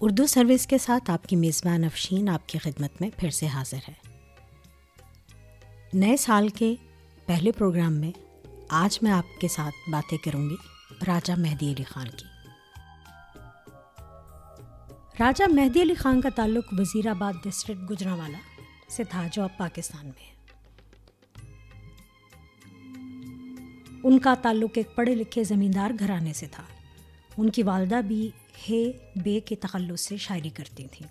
Urdu service کے ساتھ آپ کی میزبان افشین آپ کی خدمت میں پھر سے حاضر ہے۔ نئے سال کے پہلے پروگرام میں آج میں آپ کے ساتھ باتیں کروں گی راجہ مہدی علی خان کی۔ راجہ مہدی علی خان کا تعلق وزیر آباد ڈسٹرکٹ گجراوالا سے تھا جو اب پاکستان میں ہے۔ ان کا تعلق ایک پڑھے لکھے زمیندار گھرانے سے تھا۔ ان کی والدہ بھی ہے بے کے تخلص سے شاعری کرتی تھیں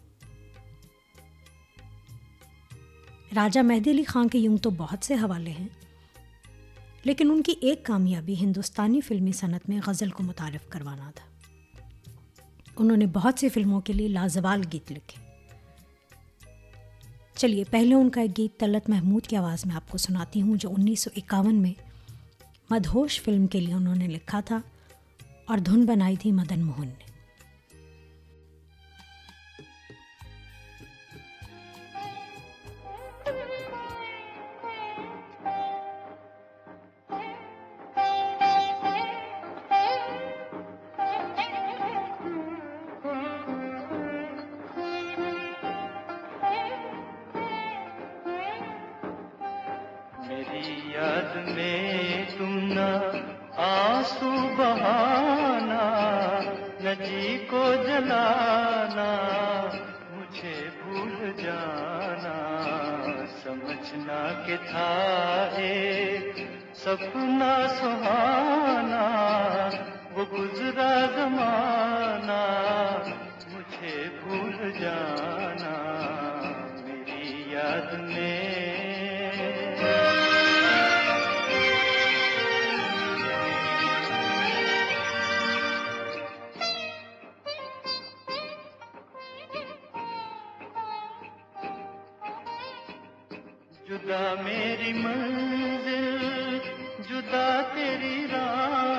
راجہ مہدی علی خان کے یوں تو بہت سے حوالے ہیں، لیکن ان کی ایک کامیابی ہندوستانی فلمی صنعت میں غزل کو متعارف کروانا تھا۔ انہوں نے بہت سی فلموں کے لیے لازوال گیت لکھے۔ چلیے، پہلے ان کا ایک گیت طلت محمود کی آواز میں آپ کو سناتی ہوں، جو انیس سو اکاون میں مدہوش فلم کے لیے انہوں نے لکھا تھا اور دھن بنائی تھی مدن موہن نے۔ یاد میں تم نہ آنسو بہانا نجی کو جلانا، مجھے بھول جانا۔ سمجھنا کہ تھا ایک سپنا سہانا، وہ گزرا زمانہ۔ مجھے بھول جانا۔ جدا میری منزل جدا تیری راہ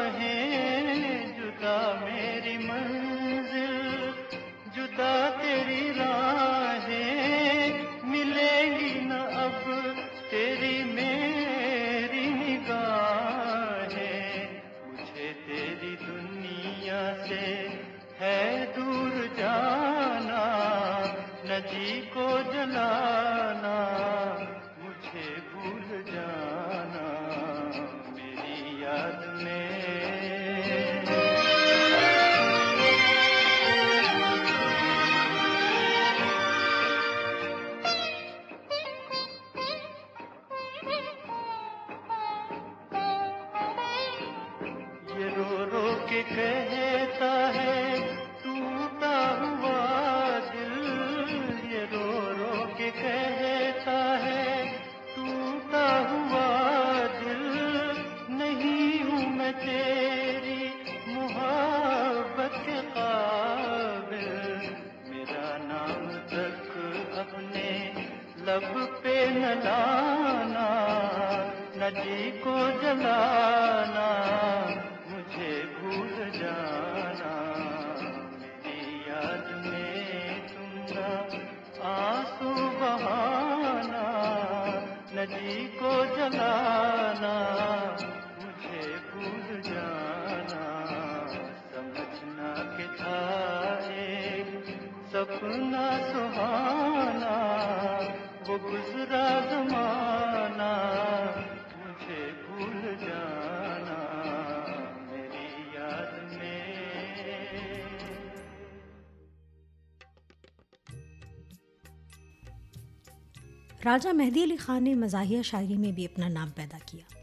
راجہ مہدی علی خان نے مزاحیہ شاعری میں بھی اپنا نام پیدا کیا۔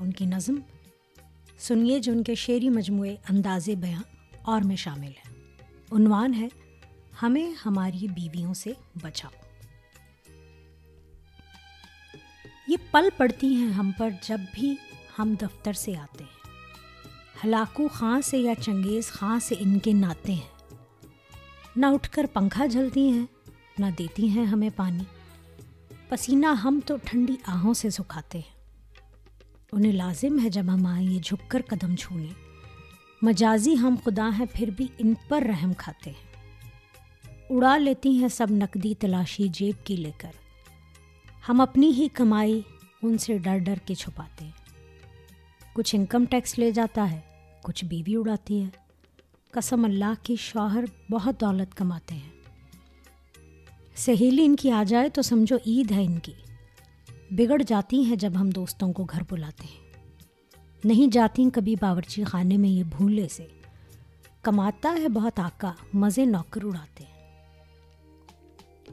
ان کی نظم، سنیے جو ان کے شعری مجموعے انداز بیاں اور میں شامل ہے عنوان ہے، ہمیں ہماری بیویوں سے بچاؤ۔ یہ پل پڑتی ہیں ہم پر جب بھی ہم دفتر سے آتے ہیں۔ ہلاکو خاں سے یا چنگیز خاں سے ان کے ناتے ہیں۔ نہ اٹھ کر پنکھا جلتی ہیں، نہ دیتی ہیں ہمیں پانی۔ پسینہ ہم تو ٹھنڈی آہوں سے سکھاتے ہیں۔ انہیں لازم ہے جب ہم آئیں یہ جھک کر قدم چھونے مجازی ہم خدا ہیں پھر بھی ان پر رحم کھاتے ہیں۔ اڑا لیتی ہیں سب نقدی تلاشی جیب کی لے کر۔ ہم اپنی ہی کمائی ان سے ڈر ڈر کے چھپاتے ہیں۔ کچھ انکم ٹیکس لے جاتا ہے، کچھ بیوی اڑاتی ہے۔ قسم اللہ کی شوہر بہت دولت کماتے ہیں۔ سہیلی ان کی آ جائے تو سمجھو عید ہے ان کی۔ بگڑ جاتی ہیں جب ہم دوستوں کو گھر بلاتے ہیں۔ نہیں جاتی کبھی باورچی خانے میں یہ بھولے سے۔ کماتا ہے بہت آقا، مزے نوکر اڑاتے ہیں۔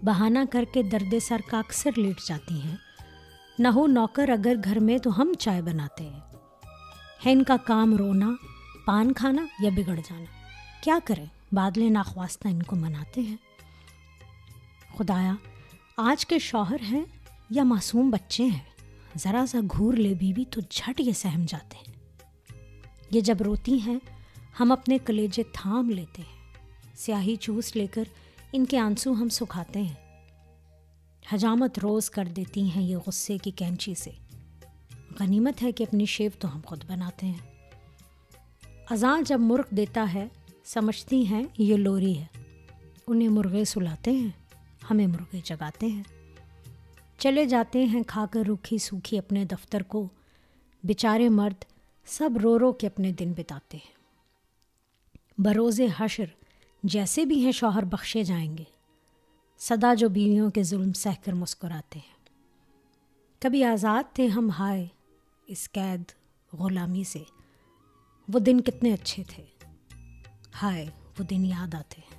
بہانہ کر کے درد سر کا اکثر لیٹ جاتی ہیں۔ نہ ہو نوکر اگر گھر میں تو ہم چائے بناتے ہیں۔ ہے ان کا کام رونا، پان کھانا یا بگڑ جانا۔ کیا کریں؟ بادلے ناخواستہ ان کو مناتے ہیں۔ خدایا، آج کے شوہر ہیں یا معصوم بچے ہیں؟ ذرا سا گھور لے بیوی تو جھٹ یہ سہم جاتے ہیں۔ یہ جب روتی ہیں، ہم اپنے کلیجے تھام لیتے ہیں۔ سیاہی چوس لے کر ان کے آنسو ہم سکھاتے ہیں۔ حجامت روز کر دیتی ہیں یہ غصے کی کینچی سے۔ غنیمت ہے کہ اپنی شیو تو ہم خود بناتے ہیں۔ اذان جب مرغ دیتا ہے، سمجھتی ہیں یہ لوری ہے۔ انہیں مرغے سلاتے ہیں۔ ہمیں مرغے جگاتے ہیں۔ چلے جاتے ہیں کھا کر روکھی سوکھی اپنے دفتر کو۔ بیچارے مرد سب رو رو کے اپنے دن بتاتے ہیں۔ بروز حشر جیسے بھی ہیں شوہر بخشے جائیں گے۔ صدا جو بیویوں کے ظلم سہ کر مسکراتے ہیں۔ کبھی آزاد تھے ہم ہائے اس قید غلامی سے۔ وہ دن کتنے اچھے تھے۔ ہائے وہ دن یاد آتے ہیں۔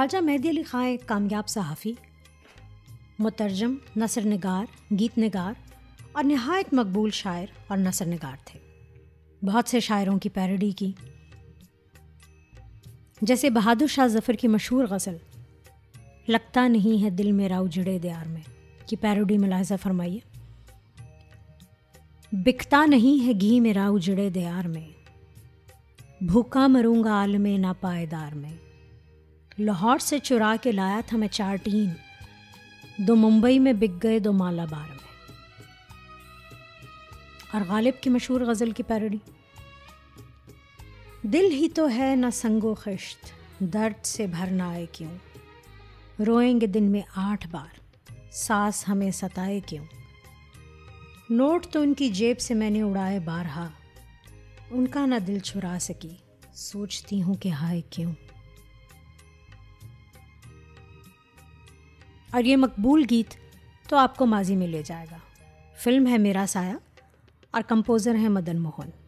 راجہ مہدی علی خاں ایک کامیاب صحافی، مترجم نثر نگار گیت نگار اور نہایت مقبول شاعر اور نثر نگار تھے۔ بہت سے شاعروں کی پیروڈی کی۔ جیسے بہادر شاہ ظفر کی مشہور غزل، لگتا نہیں ہے دل میرا اجڑے دیار میں، کی پیروڈی ملاحظہ فرمائیے۔ بکتا نہیں ہے گھی میرا اجڑے دیار میں، بھوکا مروں گا عالم نا پائیدار میں۔ لاہور سے چرا کے لایا تھا میں چار ٹین دو ممبئی میں بک گئے، دو مالا بار میں۔ اور غالب کی مشہور غزل کی پیروڈی۔ دل ہی تو ہے نہ سنگ و خشت، درد سے بھرنا آئے کیوں؟ روئیں گے دن میں آٹھ بار، ساس ہمیں ستائے کیوں؟ نوٹ تو ان کی جیب سے میں نے اڑائے بارہا۔ ان کا نہ دل چھڑا سکی، سوچتی ہوں کہ ہائے کیوں؟ اور یہ مقبول گیت تو آپ کو ماضی میں لے جائے گا۔ فلم ہے میرا سایہ اور کمپوزر ہیں مدن موہن۔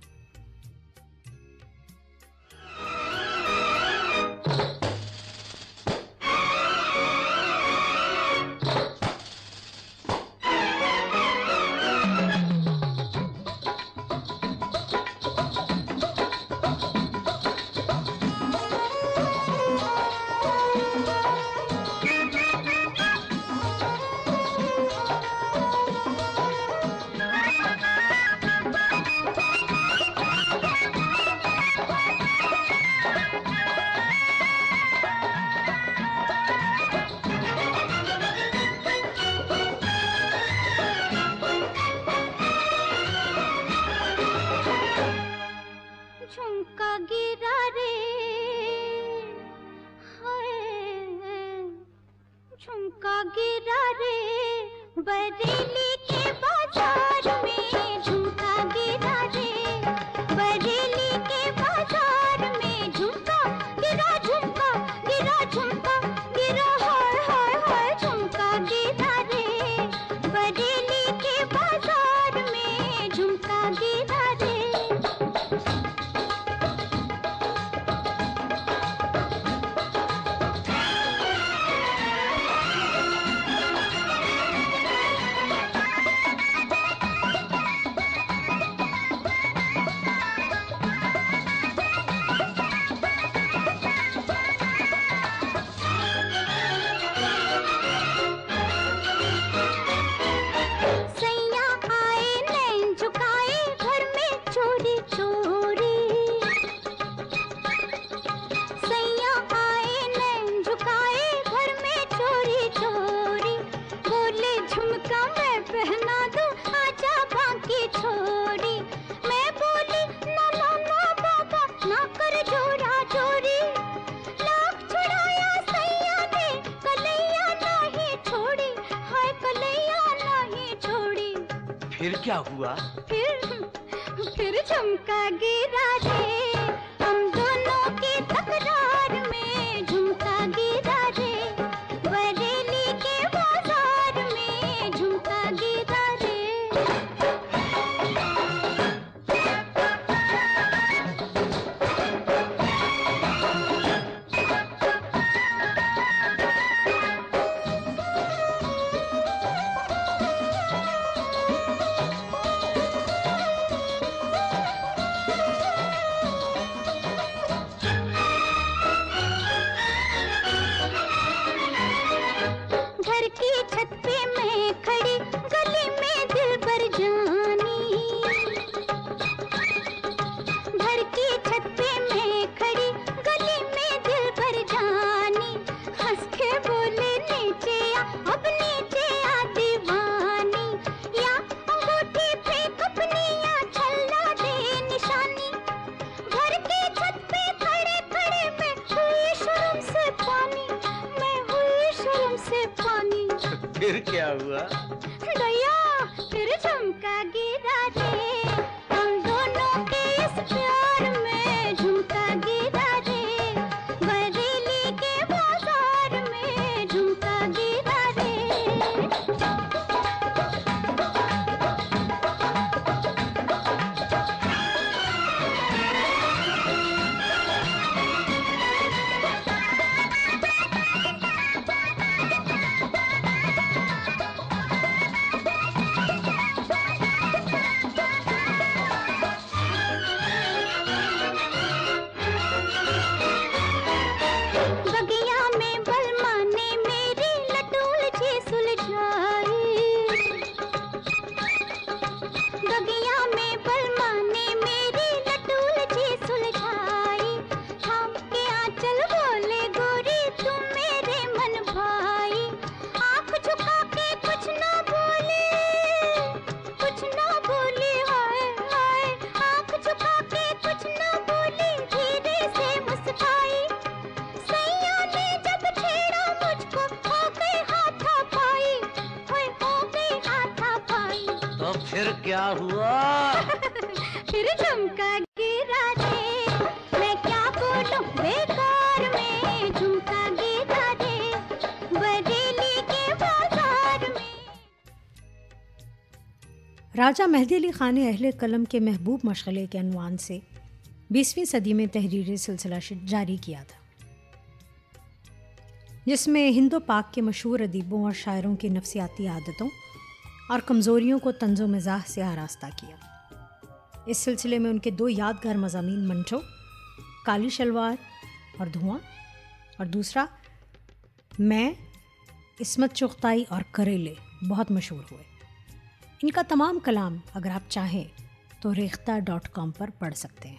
جھمکا میں پہنا دوں آجا باقی چھوڑی میں بولی نہ نہ نہ بابا نہ کر جوڑا چوری لاکھ چھڑایا سیا نے کلیا نہیں چھوڑی ہائے کلیا نہیں چھوڑی پھر کیا ہوا پھر پھر جھمکا گرا دے سے پانی۔ پھر کیا ہوا؟ گیا پھر چمکا گرا دے۔ راجہ مہدی علی خان نے اہل قلم کے محبوب مشغلے کے عنوان سے بیسویں صدی میں تحریری سلسلہ جاری کیا تھا۔ جس میں ہند و پاک کے مشہور ادیبوں اور شاعروں کی نفسیاتی عادتوں اور کمزوریوں کو طنز و مزاح سے آراستہ کیا۔ اس سلسلے میں ان کے دو یادگار مضامین منچو کالی شلوار اور دھواں، اور دوسرا، میں، عصمت چغتائی اور کریلے، بہت مشہور ہوئے۔ ان کا تمام کلام اگر آپ چاہیں تو ریختہ ڈاٹ کام پر پڑھ سکتے ہیں۔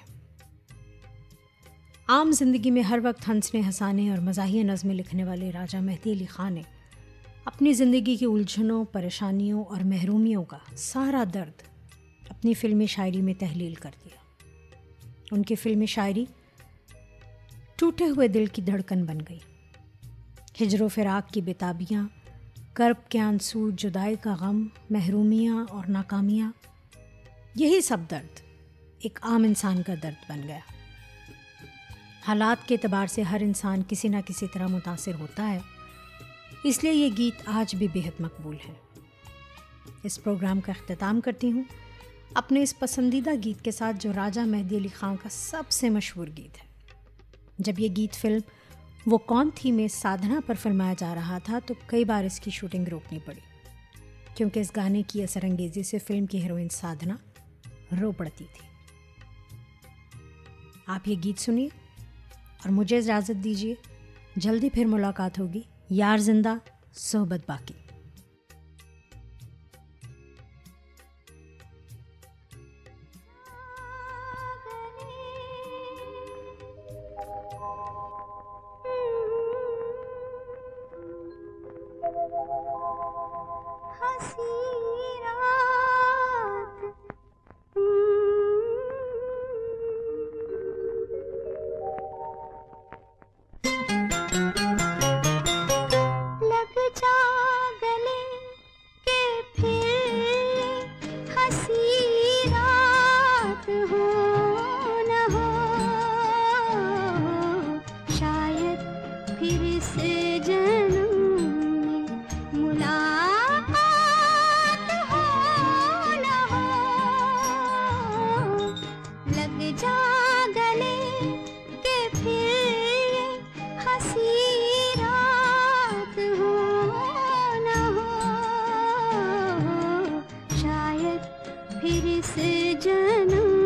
عام زندگی میں ہر وقت ہنسنے ہنسانے اور مزاحیہ نظمیں لکھنے والے راجہ مہدی علی خان نے اپنی زندگی کی الجھنوں، پریشانیوں اور محرومیوں کا سارا درد اپنی فلمی شاعری میں تحلیل کر دیا۔ ان کی فلمی شاعری ٹوٹے ہوئے دل کی دھڑکن بن گئی۔ ہجر و فراق کی بتابیاں کرب کے آنسو جدائی کا غم، محرومیاں اور ناکامیاں، یہی سب درد ایک عام انسان کا درد بن گیا۔ حالات کے اعتبار سے ہر انسان کسی نہ کسی طرح متاثر ہوتا ہے۔ اس لیے یہ گیت آج بھی بےحد مقبول ہے۔ اس پروگرام کا اختتام کرتی ہوں۔ اپنے اس پسندیدہ گیت کے ساتھ جو راجہ مہدی علی خان کا سب سے مشہور گیت ہے۔ جب یہ گیت فلم وہ کون تھی میں سادھنا پر فلمایا جا رہا تھا تو کئی بار اس کی شوٹنگ روکنی پڑی۔ کیونکہ اس گانے کی اثر انگیزی سے فلم کی ہیروئن سادھنا رو پڑتی تھی۔ آپ یہ گیت سنیے اور مجھے اجازت دیجیے، جلدی پھر ملاقات ہوگی۔ یار زندہ، صحبت باقی۔ پھر سے جنم